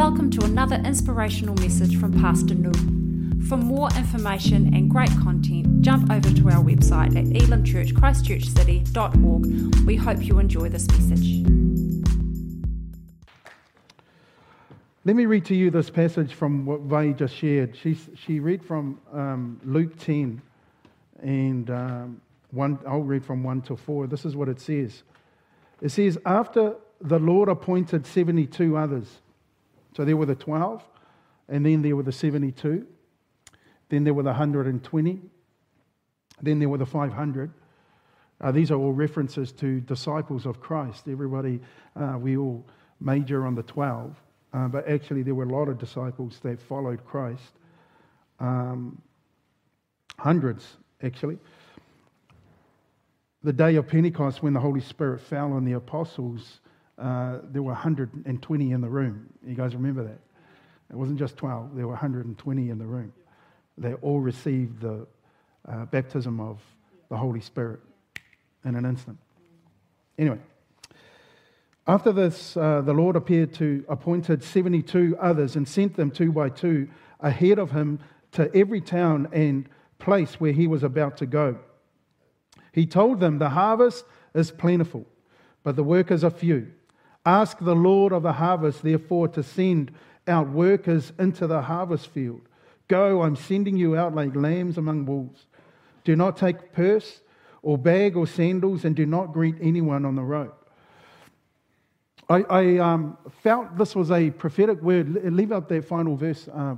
Welcome to another inspirational message from Pastor Nu. For more information and great content, jump over to our website at elimchurchchristchurchcity.org. We hope you enjoy this message. Let me read to you this passage from what Vai just shared. She, she read from um, Luke 10, and um, one, I'll read from 1 to 4. This is what it says. It says, After the Lord appointed 72 others, so there were the 12, and then there were the 72, then there were the 120, then there were the 500. Uh, these are all references to disciples of Christ. Everybody, uh, we all major on the 12, uh, but actually there were a lot of disciples that followed Christ. Um, hundreds, actually. The day of Pentecost, when the Holy Spirit fell on the apostles, uh, there were 120 in the room. You guys remember that? It wasn't just 12, there were 120 in the room. They all received the uh, baptism of the Holy Spirit in an instant. Anyway, after this, uh, the Lord appeared to appointed 72 others and sent them two by two ahead of him to every town and place where he was about to go. He told them, The harvest is plentiful, but the workers are few. Ask the Lord of the harvest, therefore, to send out workers into the harvest field. Go, I'm sending you out like lambs among wolves. Do not take purse or bag or sandals, and do not greet anyone on the road. I, I um, felt this was a prophetic word. Leave out that final verse uh,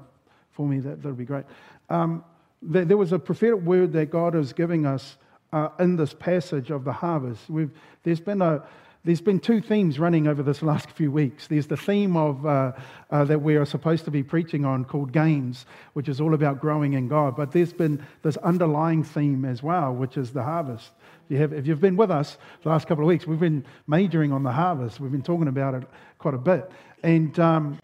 for me, that would be great. Um, there, there was a prophetic word that God is giving us uh, in this passage of the harvest. We've, there's been a, there's been two themes running over this last few weeks. There's the theme of uh, uh, that we are supposed to be preaching on called gains, which is all about growing in God. But there's been this underlying theme as well, which is the harvest. You have, if you've been with us the last couple of weeks, we've been majoring on the harvest. We've been talking about it quite a bit. And um,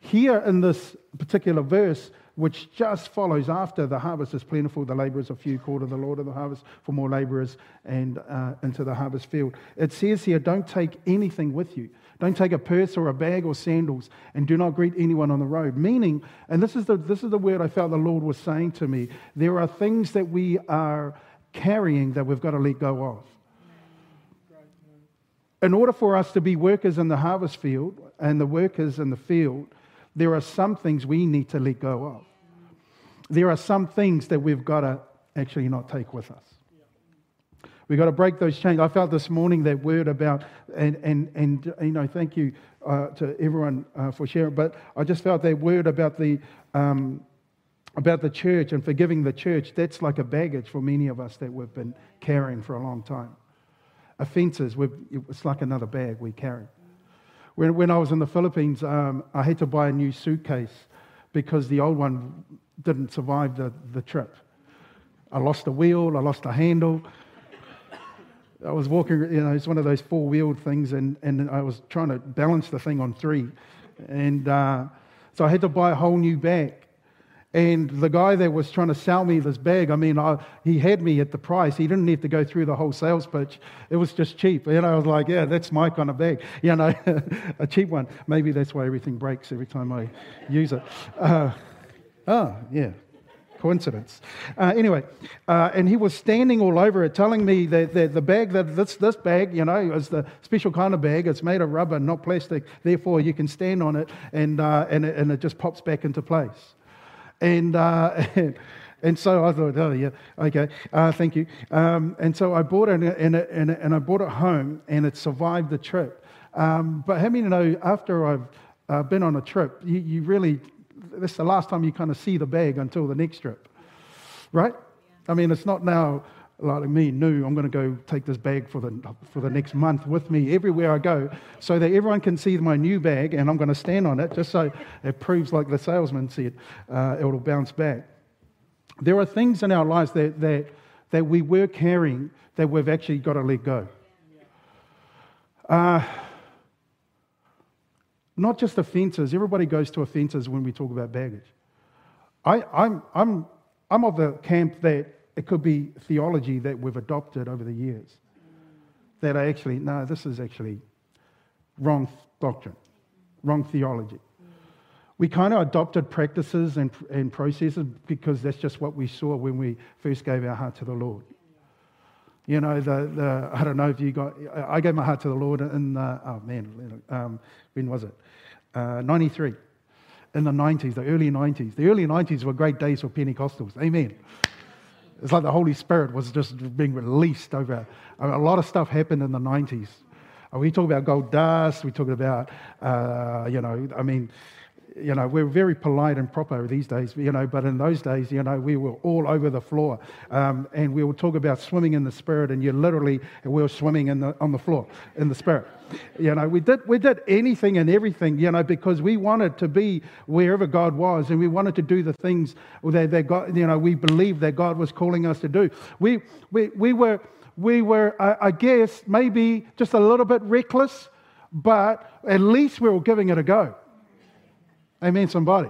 here in this particular verse, which just follows after the harvest is plentiful, the laborers are few, call to the Lord of the harvest for more laborers and uh, into the harvest field. It says here, don't take anything with you. Don't take a purse or a bag or sandals, and do not greet anyone on the road. Meaning, and this is the, this is the word I felt the Lord was saying to me there are things that we are carrying that we've got to let go of. In order for us to be workers in the harvest field and the workers in the field, there are some things we need to let go of. There are some things that we've got to actually not take with us. We've got to break those chains. I felt this morning that word about, and, and, and you know, thank you uh, to everyone uh, for sharing, but I just felt that word about the, um, about the church and forgiving the church. That's like a baggage for many of us that we've been carrying for a long time. Offenses, it's like another bag we carry. When, when I was in the Philippines, um, I had to buy a new suitcase because the old one didn't survive the, the trip. I lost a wheel, I lost a handle. I was walking, you know, it's one of those four wheeled things, and, and I was trying to balance the thing on three. And uh, so I had to buy a whole new bag. And the guy that was trying to sell me this bag, I mean, I, he had me at the price. He didn't need to go through the whole sales pitch. It was just cheap. And I was like, yeah, that's my kind of bag. You know, a cheap one. Maybe that's why everything breaks every time I use it. Uh, oh, yeah. Coincidence. Uh, anyway, uh, and he was standing all over it, telling me that, that the bag, that this, this bag, you know, is the special kind of bag. It's made of rubber, not plastic. Therefore, you can stand on it and, uh, and, it, and it just pops back into place. And, uh, and so I thought, oh, yeah, okay, uh, thank you. Um, and so I bought it and, and, and, I brought it home and it survived the trip. Um, but how many know after I've uh, been on a trip, you, you really, this is the last time you kind of see the bag until the next trip, right? Yeah. I mean, it's not now like me, no, I'm going to go take this bag for the, for the next month with me everywhere I go so that everyone can see my new bag and I'm going to stand on it just so it proves, like the salesman said, uh, it'll bounce back. There are things in our lives that, that, that we were carrying that we've actually got to let go. Uh, not just offenses. Everybody goes to offenses when we talk about baggage. I, I'm, I'm, I'm of the camp that it could be theology that we've adopted over the years that are actually, no, this is actually wrong doctrine, wrong theology. we kind of adopted practices and, and processes because that's just what we saw when we first gave our heart to the Lord. You know, the, the I don't know if you got, I gave my heart to the Lord in, the, oh man, um, when was it? Uh, 93. In the 90s, the early 90s. The early 90s were great days for Pentecostals. Amen. It's like the Holy Spirit was just being released over. A lot of stuff happened in the 90s. We talk about gold dust. We talk about, uh, you know, I mean, you know, we're very polite and proper these days, you know, but in those days, you know, we were all over the floor. Um, and we would talk about swimming in the Spirit, and you literally, we were swimming in the, on the floor in the Spirit. You know, we did, we did anything and everything, you know, because we wanted to be wherever God was, and we wanted to do the things that, that God, you know, we believed that God was calling us to do. We, we, we were, we were I guess, maybe just a little bit reckless, but at least we were giving it a go. Amen, somebody.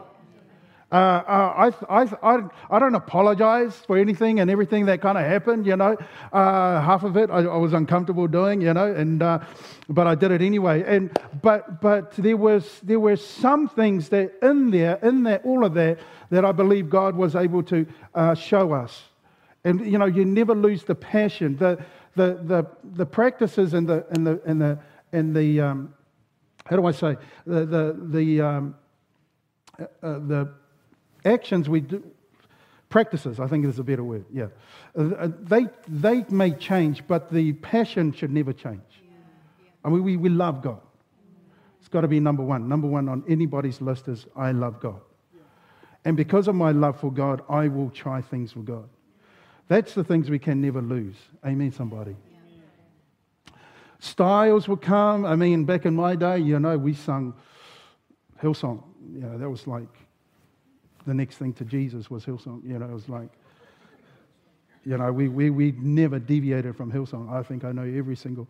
Uh, uh, I, I, I, I, don't apologize for anything and everything that kind of happened, you know. Uh, half of it I, I, was uncomfortable doing, you know, and, uh, but I did it anyway. And, but but there, was, there were some things that in there, in that, all of that, that I believe God was able to uh, show us. And, you know, you never lose the passion. The, the, the, the practices and the, and the, and the, and the um, how do I say, the, the, the um, uh, uh, the actions we do, practices, I think is a better word, yeah. Uh, uh, they, they may change, but the passion should never change. Yeah, yeah. I mean, we, we love God. It's got to be number one. Number one on anybody's list is I love God. Yeah. And because of my love for God, I will try things for God. That's the things we can never lose. Amen, somebody. Styles will come. I mean, back in my day, you know, we sung Hillsong you know, that was like the next thing to Jesus was Hillsong. You know, it was like, you know, we, we, we never deviated from Hillsong. I think I know every single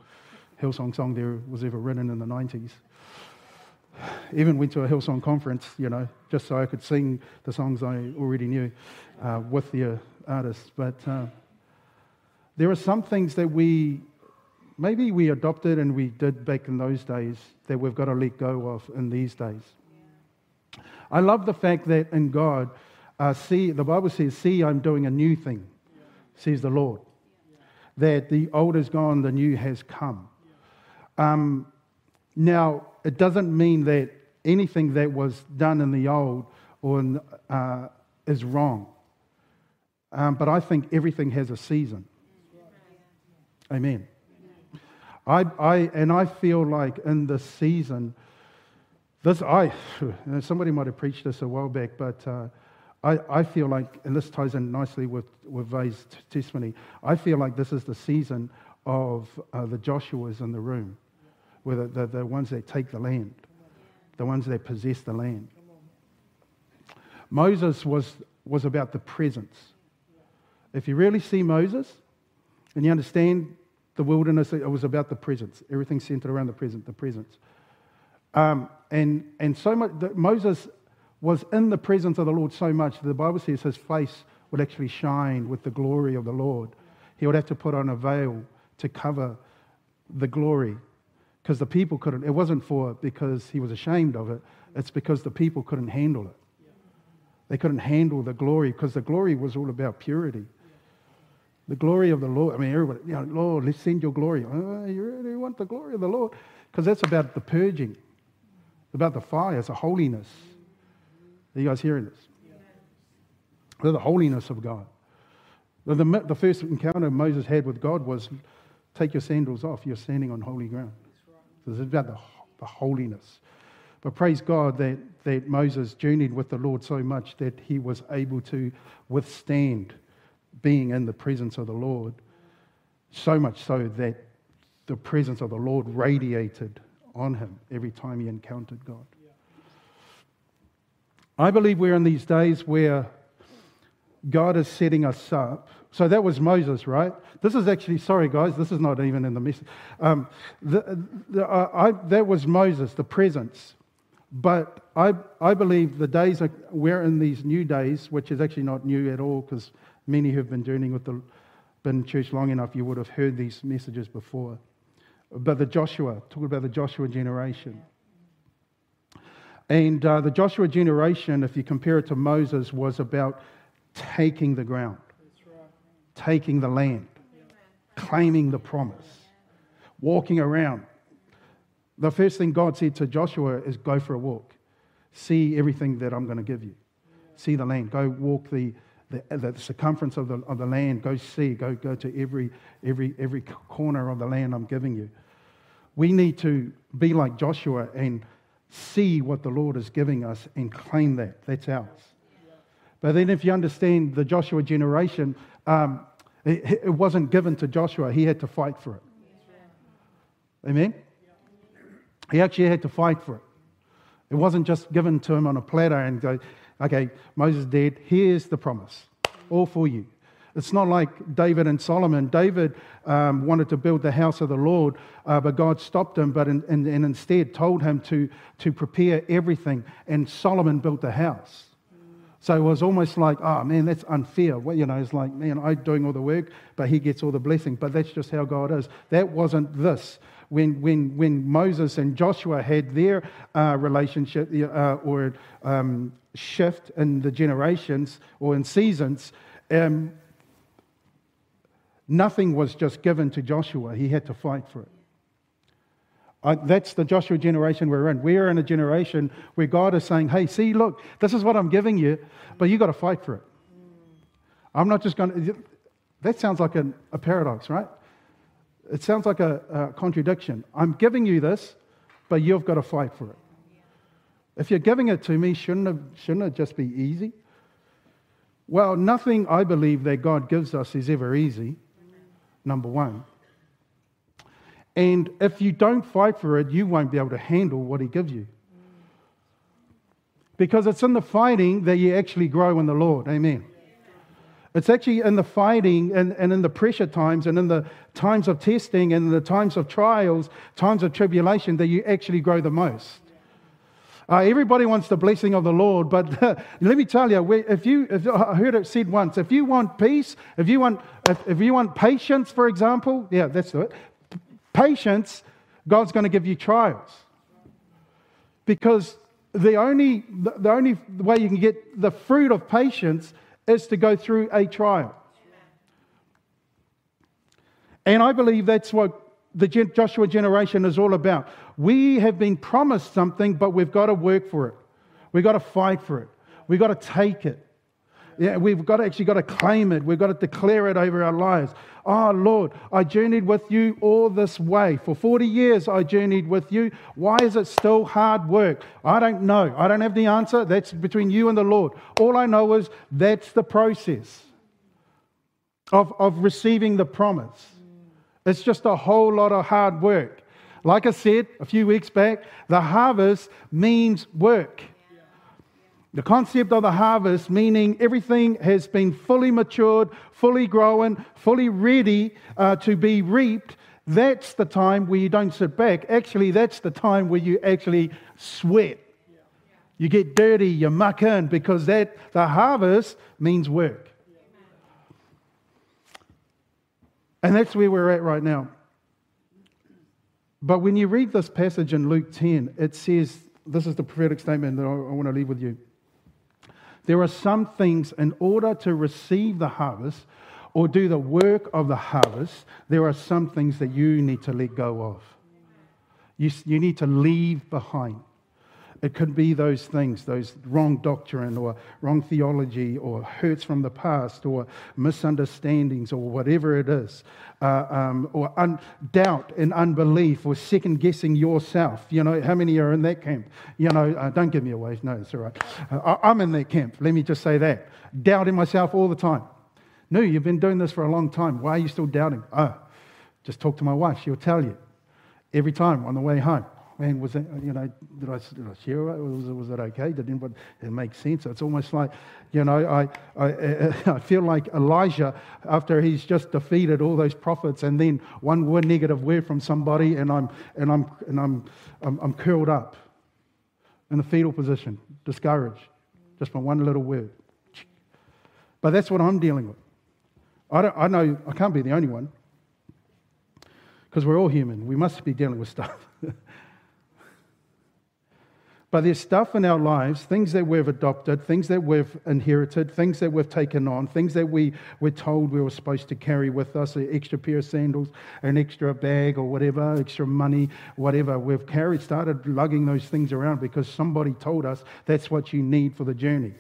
Hillsong song there was ever written in the 90s. Even went to a Hillsong conference, you know, just so I could sing the songs I already knew uh, with the uh, artists. But uh, there are some things that we, maybe we adopted and we did back in those days that we've got to let go of in these days. I love the fact that in God, uh, see, the Bible says, See, I'm doing a new thing, says the Lord. That the old is gone, the new has come. Um, now, it doesn't mean that anything that was done in the old or in, uh, is wrong. Um, but I think everything has a season. Amen. I, I, and I feel like in this season, this, I, somebody might have preached this a while back, but uh, I, I feel like, and this ties in nicely with, with Vay's testimony, I feel like this is the season of uh, the Joshuas in the room, where the, the, the ones that take the land, the ones that possess the land. Moses was, was about the presence. If you really see Moses and you understand the wilderness, it was about the presence. Everything centered around the present, the presence. Um, and, and so much, Moses was in the presence of the Lord so much that the Bible says his face would actually shine with the glory of the Lord. He would have to put on a veil to cover the glory because the people couldn't. It wasn't for because he was ashamed of it, it's because the people couldn't handle it. They couldn't handle the glory because the glory was all about purity. The glory of the Lord. I mean, everybody, you know, Lord, let's send your glory. Oh, you really want the glory of the Lord? Because that's about the purging about the fire, it's a holiness. Are you guys hearing this? Yeah. The holiness of God. The, the, first encounter Moses had with God was take your sandals off, you're standing on holy ground. So it's about the, the holiness. But praise God that, that Moses journeyed with the Lord so much that he was able to withstand being in the presence of the Lord, so much so that the presence of the Lord radiated on him every time he encountered God. I believe we're in these days where God is setting us up. So that was Moses, right? This is actually, sorry guys, this is not even in the message. Um, uh, that was Moses, the presence. But I, I believe the days are, we're in these new days, which is actually not new at all, because many who've been journeying with the, been in church long enough, you would have heard these messages before about the Joshua, talking about the Joshua generation. And uh, the Joshua generation, if you compare it to Moses, was about taking the ground, taking the land, claiming the promise, walking around. The first thing God said to Joshua is go for a walk, see everything that I'm going to give you, see the land, go walk the, the, the circumference of the, of the land, go see, go, go to every, every, every corner of the land I'm giving you. We need to be like Joshua and see what the Lord is giving us and claim that. That's ours. But then, if you understand the Joshua generation, um, it, it, wasn't given to Joshua, he had to fight for it. Amen? He actually had to fight for it. It wasn't just given to him on a platter and go, okay, Moses dead, here's the promise, all for you. It's not like David and Solomon. David um, wanted to build the house of the Lord, uh, but God stopped him, but in, and instead told him to, to prepare everything. And Solomon built the house. So it was almost like, oh man, that's unfair. Well, you know, it's like, man, I'm doing all the work, but he gets all the blessing. But that's just how God is. That wasn't this. When, when, when Moses and Joshua had their uh, relationship uh, or um, shift in the generations or in seasons, um, Nothing was just given to Joshua, he had to fight for it. I, that's the Joshua generation we're in. We're in a generation where God is saying, hey, see, look, this is what I'm giving you, but you've got to fight for it. I'm not just going to. That sounds like a, a paradox, right? It sounds like a, a contradiction. I'm giving you this, but you've got to fight for it. If you're giving it to me, shouldn't it, shouldn't it just be easy? Well, nothing I believe that God gives us is ever easy number one. And if you don't fight for it, you won't be able to handle what He gives you. Because it's in the fighting that you actually grow in the Lord. Amen. It's actually in the fighting and, and in the pressure times and in the times of testing and the times of trials, times of tribulation that you actually grow the most. Uh, everybody wants the blessing of the Lord, but uh, let me tell you, if you, if, I heard it said once, if you want peace, if you want, if, if you want patience, for example, yeah, that's it. Patience, God's going to give you trials. Because the only, the only way you can get the fruit of patience is to go through a trial. And I believe that's what the Joshua generation is all about. We have been promised something, but we've got to work for it. We've got to fight for it. We've got to take it. Yeah, we've got to actually got to claim it. We've got to declare it over our lives. Oh Lord, I journeyed with you all this way. For 40 years I journeyed with you. Why is it still hard work? I don't know. I don't have the answer. That's between you and the Lord. All I know is that's the process of, of receiving the promise. It's just a whole lot of hard work. Like I said a few weeks back, the harvest means work. The concept of the harvest, meaning everything has been fully matured, fully grown, fully ready uh, to be reaped, that's the time where you don't sit back. Actually, that's the time where you actually sweat. You get dirty, you muck in, because that, the harvest means work. And that's where we're at right now. But when you read this passage in Luke 10, it says this is the prophetic statement that I, want to leave with you. There are some things in order to receive the harvest or do the work of the harvest, there are some things that you need to let go of. You, you need to leave behind. It could be those things, those wrong doctrine or wrong theology or hurts from the past or misunderstandings or whatever it is, uh, um, or un- doubt and unbelief or second guessing yourself. You know, how many are in that camp? You know, uh, don't give me away. No, it's all right. Uh, I'm in that camp. Let me just say that. Doubting myself all the time. No, you've been doing this for a long time. Why are you still doubting? Oh, just talk to my wife. She'll tell you every time on the way home man, was that, you know, did I, did I share it? Was, was it okay? Did anybody, it make sense? It's almost like, you know, I, I, I feel like Elijah after he's just defeated all those prophets and then one word negative word from somebody and I'm, and I'm, and I'm, I'm, I'm curled up in the fetal position, discouraged, just from one little word. But that's what I'm dealing with. I, don't, I know I can't be the only one because we're all human. We must be dealing with stuff. But there's stuff in our lives, things that we've adopted, things that we've inherited, things that we've taken on, things that we were told we were supposed to carry with us an extra pair of sandals, an extra bag or whatever, extra money, whatever. We've carried, started lugging those things around because somebody told us that's what you need for the journey.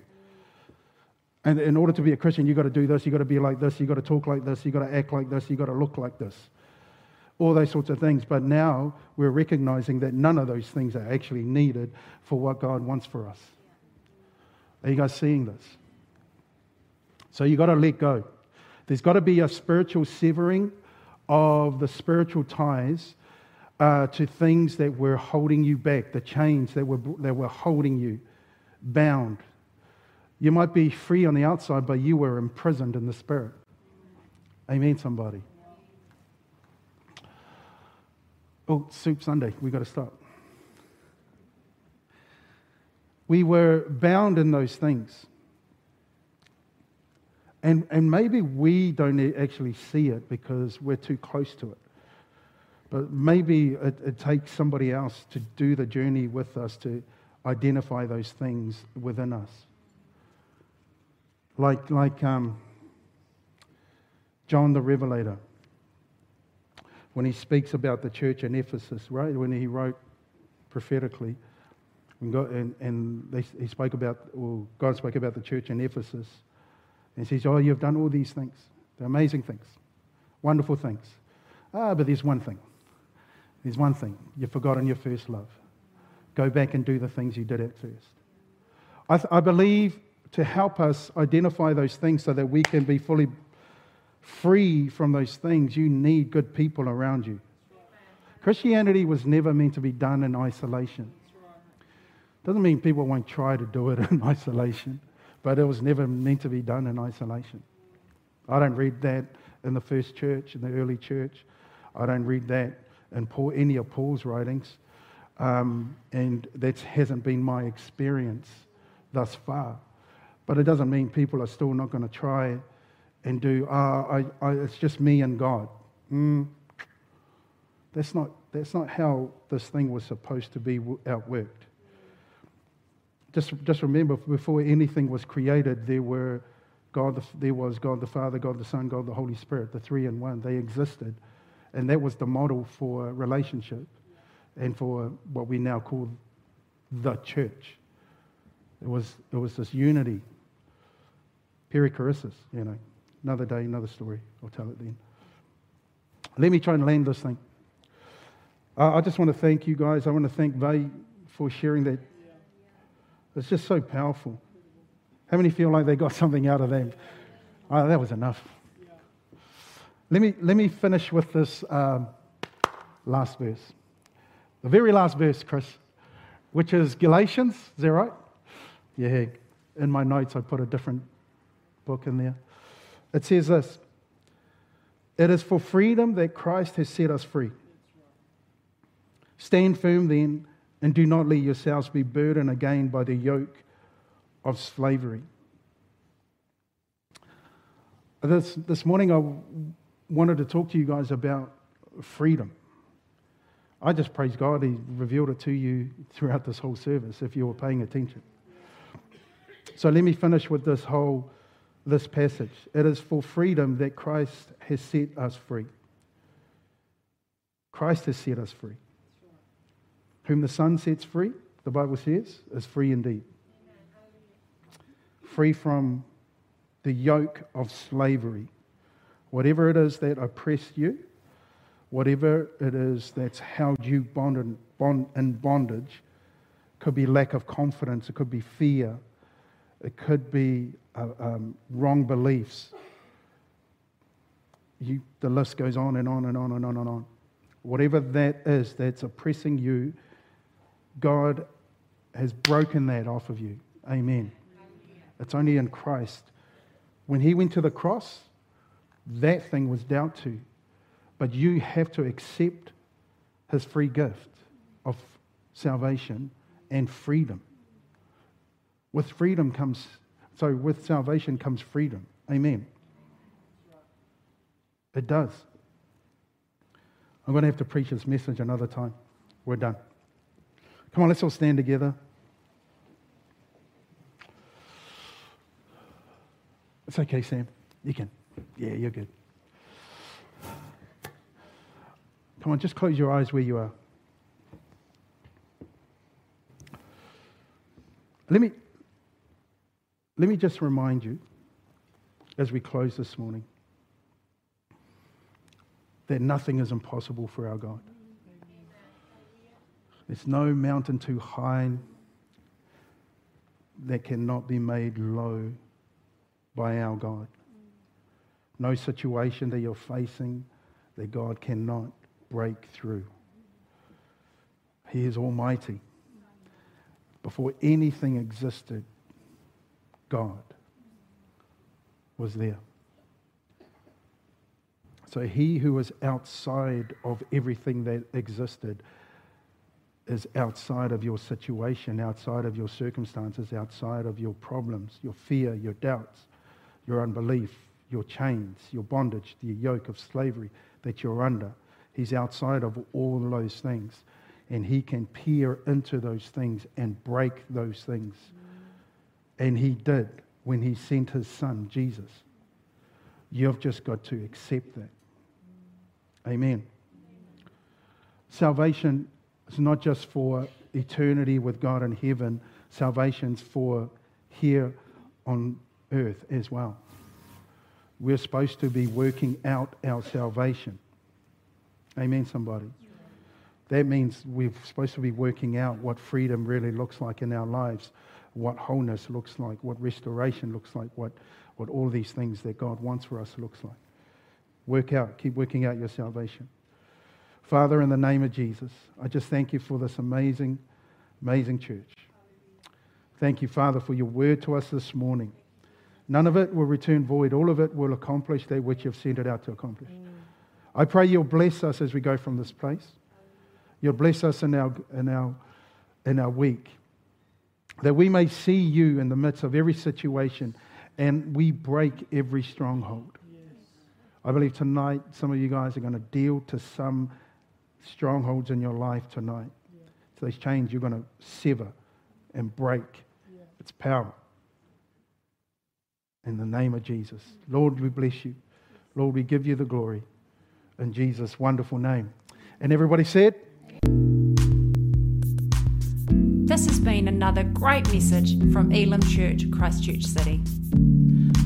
And in order to be a Christian, you've got to do this, you've got to be like this, you've got to talk like this, you've got to act like this, you've got to look like this all those sorts of things. But now we're recognizing that none of those things are actually needed for what God wants for us. Are you guys seeing this? So you've got to let go. There's got to be a spiritual severing of the spiritual ties uh, to things that were holding you back, the chains that were, that were holding you bound. You might be free on the outside, but you were imprisoned in the spirit. Amen, somebody. Oh, Soup Sunday, we've got to stop. We were bound in those things. And, and maybe we don't actually see it because we're too close to it. But maybe it, it takes somebody else to do the journey with us to identify those things within us. Like, like um, John the Revelator when he speaks about the church in Ephesus, right? When he wrote prophetically, and, God, and, and they, he spoke about, well, God spoke about the church in Ephesus, and he says, Oh, you've done all these things. They're amazing things, wonderful things. Ah, but there's one thing. There's one thing. You've forgotten your first love. Go back and do the things you did at first. I, th- I believe to help us identify those things so that we can be fully free from those things, you need good people around you. Christianity was never meant to be done in isolation. Doesn't mean people won't try to do it in isolation, but it was never meant to be done in isolation. I don't read that in the first church, in the early church. I don't read that in Paul, any of Paul's writings. Um, and that hasn't been my experience thus far. But it doesn't mean people are still not going to try and do, I, I, it's just me and God. Mm, that's, not, that's not how this thing was supposed to be outworked. Just, just remember, before anything was created, there, were God, there was God the Father, God the Son, God the Holy Spirit, the three in one. They existed. And that was the model for relationship and for what we now call the church. It was, it was this unity, perichoresis, you know. Another day, another story. I'll tell it then. Let me try and land this thing. Uh, I just want to thank you guys. I want to thank Vay for sharing that. It's just so powerful. How many feel like they got something out of them? Oh, that was enough. Let me, let me finish with this um, last verse. The very last verse, Chris, which is Galatians. Is that right? Yeah. In my notes, I put a different book in there. It says this It is for freedom that Christ has set us free. Stand firm then, and do not let yourselves be burdened again by the yoke of slavery. This, this morning, I wanted to talk to you guys about freedom. I just praise God, He revealed it to you throughout this whole service if you were paying attention. So let me finish with this whole this passage. It is for freedom that Christ has set us free. Christ has set us free. Whom the Son sets free, the Bible says, is free indeed. Free from the yoke of slavery. Whatever it is that oppressed you, whatever it is that's held you bond in bondage, could be lack of confidence, it could be fear, it could be uh, um, wrong beliefs. You, the list goes on and on and on and on and on. Whatever that is that's oppressing you, God has broken that off of you. Amen. It's only in Christ. When He went to the cross, that thing was dealt to. But you have to accept His free gift of salvation and freedom. With freedom comes, so with salvation comes freedom. Amen. It does. I'm going to have to preach this message another time. We're done. Come on, let's all stand together. It's okay, Sam. You can. Yeah, you're good. Come on, just close your eyes where you are. Let me, let me just remind you as we close this morning that nothing is impossible for our God. There's no mountain too high that cannot be made low by our God. No situation that you're facing that God cannot break through. He is almighty. Before anything existed, God was there. So he who is outside of everything that existed is outside of your situation, outside of your circumstances, outside of your problems, your fear, your doubts, your unbelief, your chains, your bondage, the yoke of slavery that you're under. He's outside of all those things. And he can peer into those things and break those things. And he did when he sent his son, Jesus. You've just got to accept that. Amen. Salvation is not just for eternity with God in heaven, salvation's for here on earth as well. We're supposed to be working out our salvation. Amen, somebody. That means we're supposed to be working out what freedom really looks like in our lives, what wholeness looks like, what restoration looks like, what, what all these things that God wants for us looks like. Work out, keep working out your salvation. Father, in the name of Jesus, I just thank you for this amazing, amazing church. Thank you, Father, for your word to us this morning. None of it will return void. All of it will accomplish that which you've sent it out to accomplish. Mm. I pray you'll bless us as we go from this place. You'll bless us in our, in our, in our week. That we may see you in the midst of every situation and we break every stronghold. Yes. I believe tonight some of you guys are going to deal to some strongholds in your life tonight. Yeah. So those chains you're going to sever and break yeah. its power. In the name of Jesus. Lord, we bless you. Lord, we give you the glory. In Jesus' wonderful name. And everybody said, another great message from Elim Church, Christchurch City.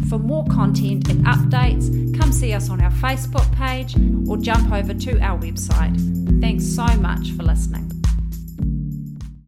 For more content and updates, come see us on our Facebook page or jump over to our website. Thanks so much for listening.